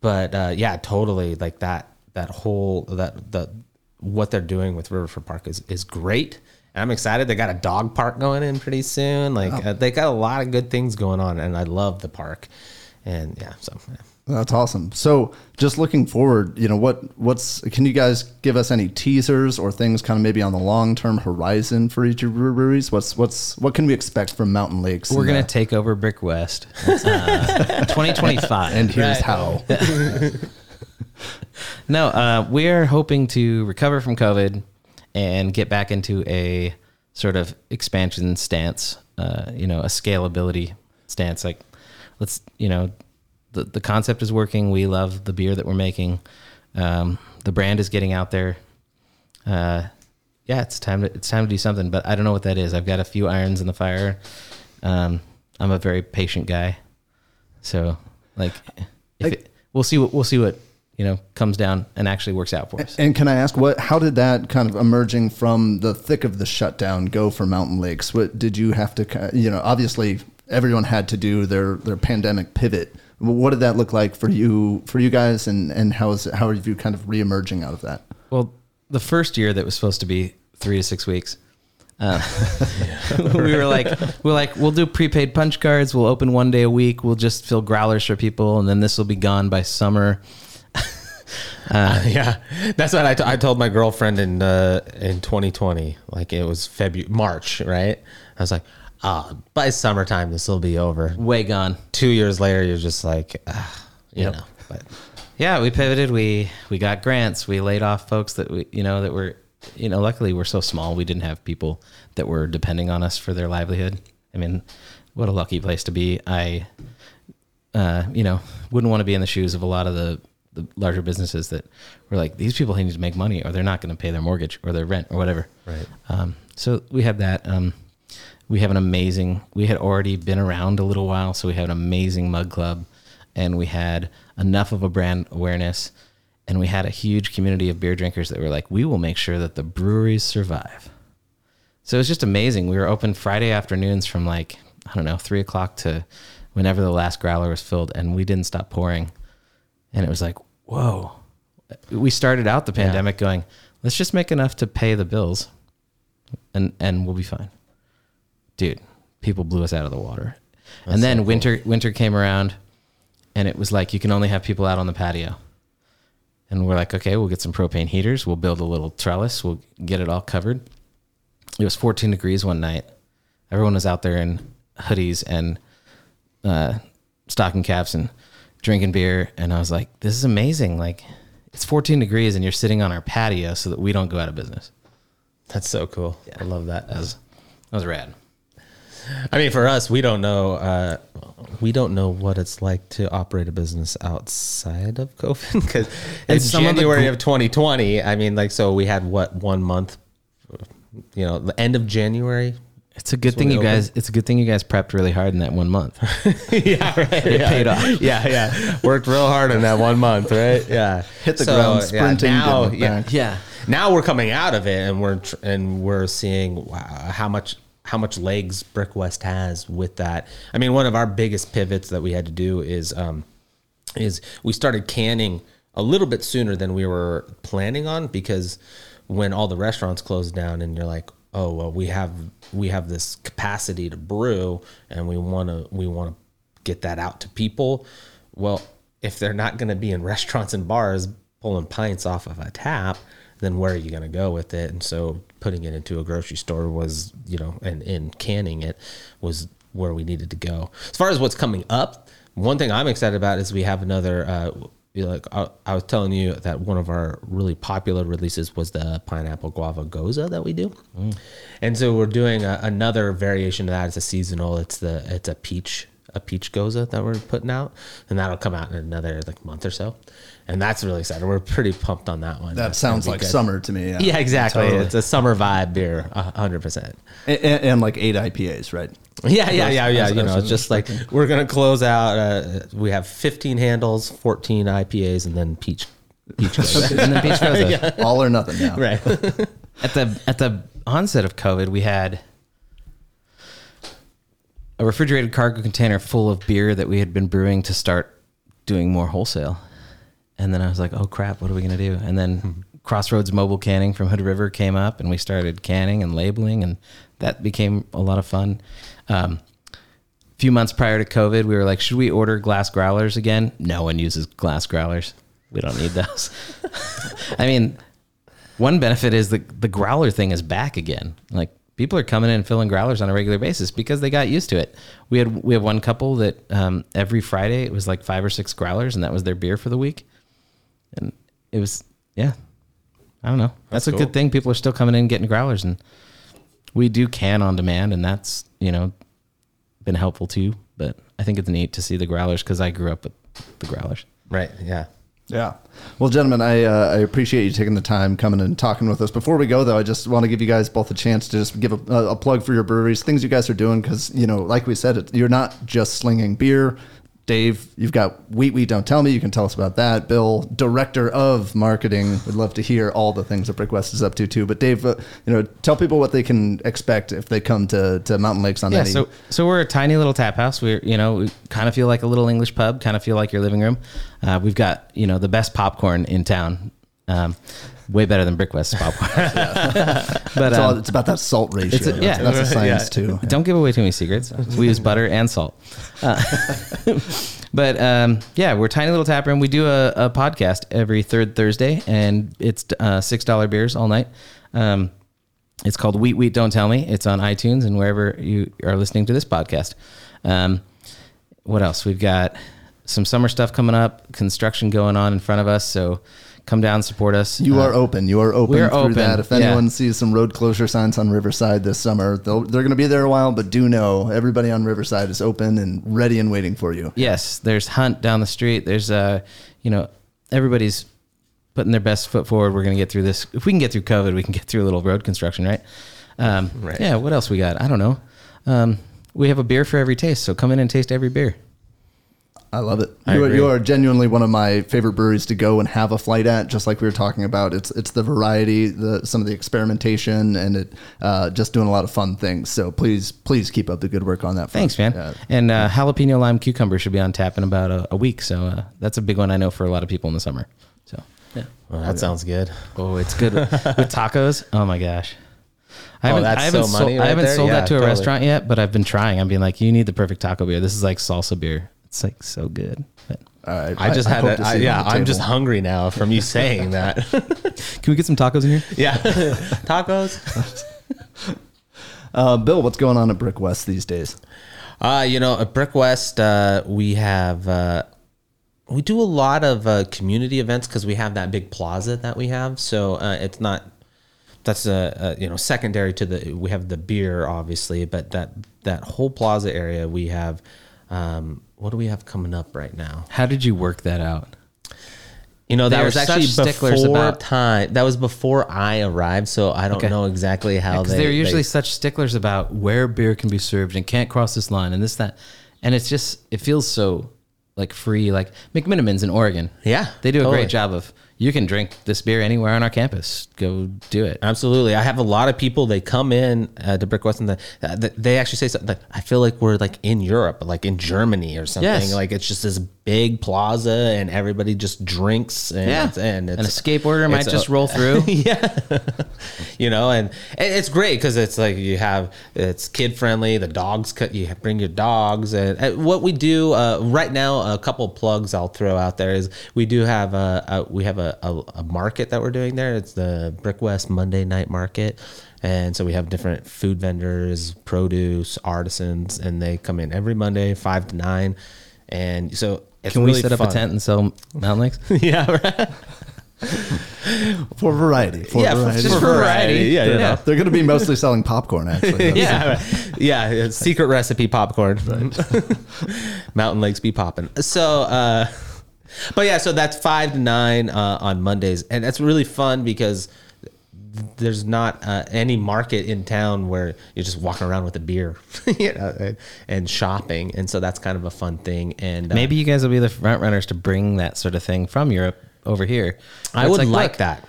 But uh, yeah, totally. Like that, that whole that the what they're doing with Riverfront Park is is great. I'm excited. They got a dog park going in pretty soon. Like uh, they got a lot of good things going on, and I love the park. And yeah, so yeah. That's awesome. So, just looking forward, you know, what what's can you guys give us any teasers or things kind of maybe on the long term horizon for each of your breweries? What's what's what can we expect from Mountain Lakes? We're gonna the- take over Brick West, uh, 2025. and here's Right. how. No, uh, we are hoping to recover from COVID and get back into a sort of expansion stance, uh, you know, a scalability stance. Like, let's, you know, the, the concept is working. We love the beer that we're making. Um, the brand is getting out there. Uh, yeah, it's time to it's time to do something, but I don't know what that is. I've got a few irons in the fire. Um, I'm a very patient guy, so like, if it, we'll see what we'll see what you know comes down and actually works out for us. And can I ask what? How did that kind of emerging from the thick of the shutdown go for Mountain Lakes? What did you have to? You know, obviously everyone had to do their their pandemic pivot. What did that look like for you for you guys, and and how is how are you kind of reemerging out of that? Well, the first year that was supposed to be three to six weeks, uh, we were like, we're like, we'll do prepaid punch cards. We'll open one day a week. We'll just fill growlers for people, and then this will be gone by summer. yeah, that's what I, t- I told my girlfriend in uh, in 2020. Like it was February, March, right? I was like, ah, by summertime this will be over. Way gone. Two years later, you're just like, ah, you Yep. know. But Yeah, we pivoted. We we got grants. We laid off folks that we you know that were you know luckily we're so small we didn't have people that were depending on us for their livelihood. I mean, what a lucky place to be. I uh, you know wouldn't want to be in the shoes of a lot of the the larger businesses that were like these people need to make money or they're not going to pay their mortgage or their rent or whatever. Right. Um, so we have that. Um, we have an amazing. We had already been around a little while, so we have an amazing mug club, and we had enough of a brand awareness, and we had a huge community of beer drinkers that were like, we will make sure that the breweries survive. So it was just amazing. We were open Friday afternoons from like I don't know three o'clock to whenever the last growler was filled, and we didn't stop pouring. And it was like, whoa. We started out the pandemic going, let's just make enough to pay the bills, and and we'll be fine. Dude, people blew us out of the water. and then winter winter came around, and it was like you can only have people out on the patio. And we're like, okay, we'll get some propane heaters. We'll build a little trellis. We'll get it all covered. It was 14 degrees one night. Everyone was out there in hoodies and uh, stocking caps and drinking beer. And I was like, this is amazing. Like, it's 14 degrees and you're sitting on our patio so that we don't go out of business. that's so cool. I love that. That was, that was rad. I mean, for us, we don't know. Uh, we don't know what it's like to operate a business outside of COVID because it's in some of the January of 2020. I mean, like, so we had what one month. You know, the end of January. It's a good thing you opened. guys. It's a good thing you guys prepped really hard in that one month. yeah, right. It paid off. Yeah, yeah. Worked real hard in that one month, right? Yeah. Hit the ground sprinting, now, yeah. Yeah. now we're coming out of it and we're tr- and we're seeing wow, how much how much legs Brick West has with that. I mean, one of our biggest pivots that we had to do is um, is we started canning a little bit sooner than we were planning on because when all the restaurants closed down and you're like, oh well, we have we have this capacity to brew and we want to we want to get that out to people. Well, if they're not going to be in restaurants and bars pulling pints off of a tap, then where are you going to go with it? And so putting it into a grocery store was, you know, and, and canning it was where we needed to go. As far as what's coming up, one thing I'm excited about is we have another. Uh, like I, I was telling you that one of our really popular releases was the pineapple guava gose that we do, mm. and so we're doing a, another variation of that. It's a seasonal. It's the it's a peach a peach gose that we're putting out, and that'll come out in another like month or so, and that's really exciting. We're pretty pumped on that one. That That's sounds like good. summer to me. Yeah, Yeah, exactly. Totally. It's a summer vibe beer, a hundred percent. and, and, and like eight IPAs, right? Yeah, yeah, yeah, yeah. You know, it's just like we're gonna close out. Uh, we have 15 handles, 14 IPAs, and then peach. Peach and then Peach Gose. All or nothing now. right. at the at the onset of COVID, we had a refrigerated cargo container full of beer that we had been brewing to start doing more wholesale. And then I was like, "Oh crap, what are we gonna do?" And then Crossroads Mobile Canning from Hood River came up, and we started canning and labeling, and that became a lot of fun. Um, a few months prior to COVID, we were like, should we order glass growlers again? No one uses glass growlers. We don't need those. I mean, one benefit is the the growler thing is back again. Like people are coming in and filling growlers on a regular basis because they got used to it. We had we have one couple that um, every Friday it was like five or six growlers, and that was their beer for the week. And it was yeah, I don't know. That's, a cool. good thing. People are still coming in and getting growlers, and we do can on demand, and that's you know been helpful too. But I think it's neat to see the growlers because I grew up with the growlers. Right. Yeah. Yeah. Well, gentlemen, I uh, I appreciate you taking the time coming and talking with us. Before we go, though, I just want to give you guys both a chance to just give a, a plug for your breweries, things you guys are doing, because you know, like we said, it, you're not just slinging beer. Dave, you've got Wheat Wheat Don't Tell Me. You can tell us about that. Bill, director of marketing, would love to hear all the things that Brick West is up to too. But Dave, uh, you know, tell people what they can expect if they come to, to Mountain Lakes on Yeah, any. so so we're a tiny little tap house. We're you know we kind of feel like a little English pub, kind of feel like your living room. Uh, we've got you know the best popcorn in town, um, way better than Brick West's popcorn. but it's, all, um, it's about that salt ratio. a- yeah. that's a science Yeah. too. don't give away too many secrets. We use butter and salt. Uh, but um, yeah, we're tiny little tap room. We do a, a podcast every third Thursday, and it's uh, six dollar beers all night. Um, it's called Wheat Wheat Don't Tell Me. It's on iTunes and wherever you are listening to this podcast. Um, what else? We've got some summer stuff coming up, construction going on in front of us. So come down, support us. You Uh, are open. You are open we are through open, that. If yeah. anyone sees some road closure signs on Riverside this summer, they'll, they're going to be there a while. But do know everybody on Riverside is open and ready and waiting for you. Yes, there's Hunt down the street. There's uh, you know, everybody's putting their best foot forward. We're gonna get through this. If we can get through COVID, we can get through a little road construction, right? Um, Right. Yeah. What else we got? I don't know. Um, we have a beer for every taste, so come in and taste every beer. I love it. I You are, you are genuinely one of my favorite breweries to go and have a flight at. Just like we were talking about, it's it's the variety, the some of the experimentation, and it uh, just doing a lot of fun things. So please, please keep up the good work on that. Front. Thanks, man. Yeah. And uh, jalapeno lime cucumber should be on tap in about a, a week, so uh, that's a big one I know for a lot of people in the summer. So yeah. Well, that sounds good. Oh, it's good with tacos. Oh my gosh. I Oh, haven't, that's I haven't, so sold, money I haven't sold Yeah, that to a totally. restaurant yet, but I've been trying. I'm being like, you need the perfect taco beer. This is like salsa beer. It's like so good. But All right. I just had hope it. to I, yeah, I'm just hungry now from you saying that. can we get some tacos in here? yeah, tacos. Uh, Bill, what's going on at Brick West these days? Uh, you know, at Brick West, uh, we have uh, we do a lot of uh, community events because we have that big plaza that we have. So uh, it's not that's a, a you know secondary to the we have the beer obviously, but that that whole plaza area we have. Um, what do we have coming up right now? How did you work that out? You know, that was actually sticklers before about- time. That was before I arrived, so I don't Okay. know exactly how Because they. they, are usually they- such sticklers about where beer can be served and can't cross this line and this that, and it's just it feels so like free. Like McMenamins in Oregon, Yeah, they do a great job of you can drink this beer anywhere on our campus. Go do it. Absolutely. I have a lot of people, they come in uh, to Brick West and the, uh, th- they actually say something like, I feel like we're like in Europe, like in Germany or something. Yes. Like it's just this big plaza and everybody just drinks. And, Yeah, it's, and it's, and a skateboarder might a- just roll through. yeah. you know, and, and it's great because it's like you have, it's kid friendly. The dogs, cut you bring your dogs. And, and what we do uh, right now, a couple plugs I'll throw out there is we do have a, a we have a, a, a market that we're doing there. It's the Brick West Monday night market. And so we have different food vendors, produce, artisans, and they come in every Monday, five to nine. And so it's Can we really set up fun. a tent and sell mountain lakes? yeah, right. For variety. For Yeah, variety. just for variety. Yeah, you know. They're going to be mostly selling popcorn, actually. That's- yeah, right. yeah. Secret recipe popcorn. Mountain Lakes be popping. So, uh, but yeah, so that's five to nine uh, on Mondays, and that's really fun because there's not uh, any market in town where you're just walking around with a beer, you know, and, and shopping, and so that's kind of a fun thing. And uh, Maybe you guys will be the front runners to bring that sort of thing from Europe over here. I would like, look, that.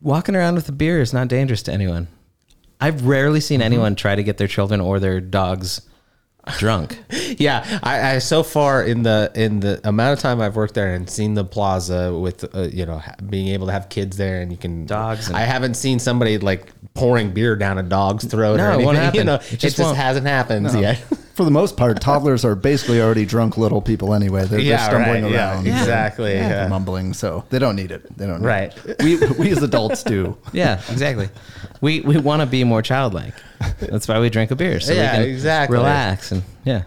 Walking around with a beer is not dangerous to anyone. I've rarely seen Mm-hmm. anyone try to get their children or their dogs drunk. yeah, I, I so far in the in the amount of time I've worked there and seen the plaza with uh, you know being able to have kids there and you can Dogs I haven't seen somebody like pouring beer down a dog's throat No, or it won't You know, It it just just, hasn't happened yet. For the most part, toddlers are basically already drunk little people anyway. They're, Yeah, they're stumbling right, yeah, around, exactly, and yeah. mumbling. So they don't need it. They don't. Need Right. It. We we as adults do. Yeah, exactly. We we want to be more childlike. That's why we drink a beer. So Yeah, we can exactly. relax and yeah.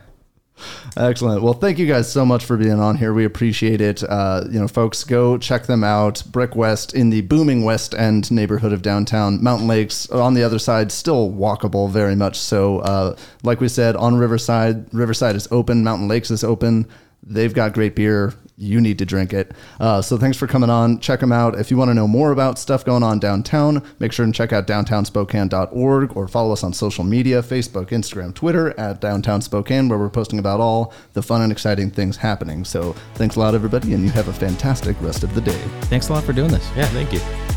Excellent. Well, thank you guys so much for being on here. We appreciate it. Uh, you know, folks, go check them out. Brick West in the booming West End neighborhood of downtown. Mountain Lakes on the other side, still walkable, very much so. Uh, like we said, on Riverside, Riverside is open. Mountain Lakes is open. They've got great beer. You need to drink it. Uh, so thanks for coming on. Check them out. If you want to know more about stuff going on downtown, make sure and check out downtownspokane.org or follow us on social media Facebook, Instagram, Twitter at Downtown Spokane, where we're posting about all the fun and exciting things happening. So thanks a lot, everybody, and you have a fantastic rest of the day. Thanks a lot for doing this. Yeah, thank you.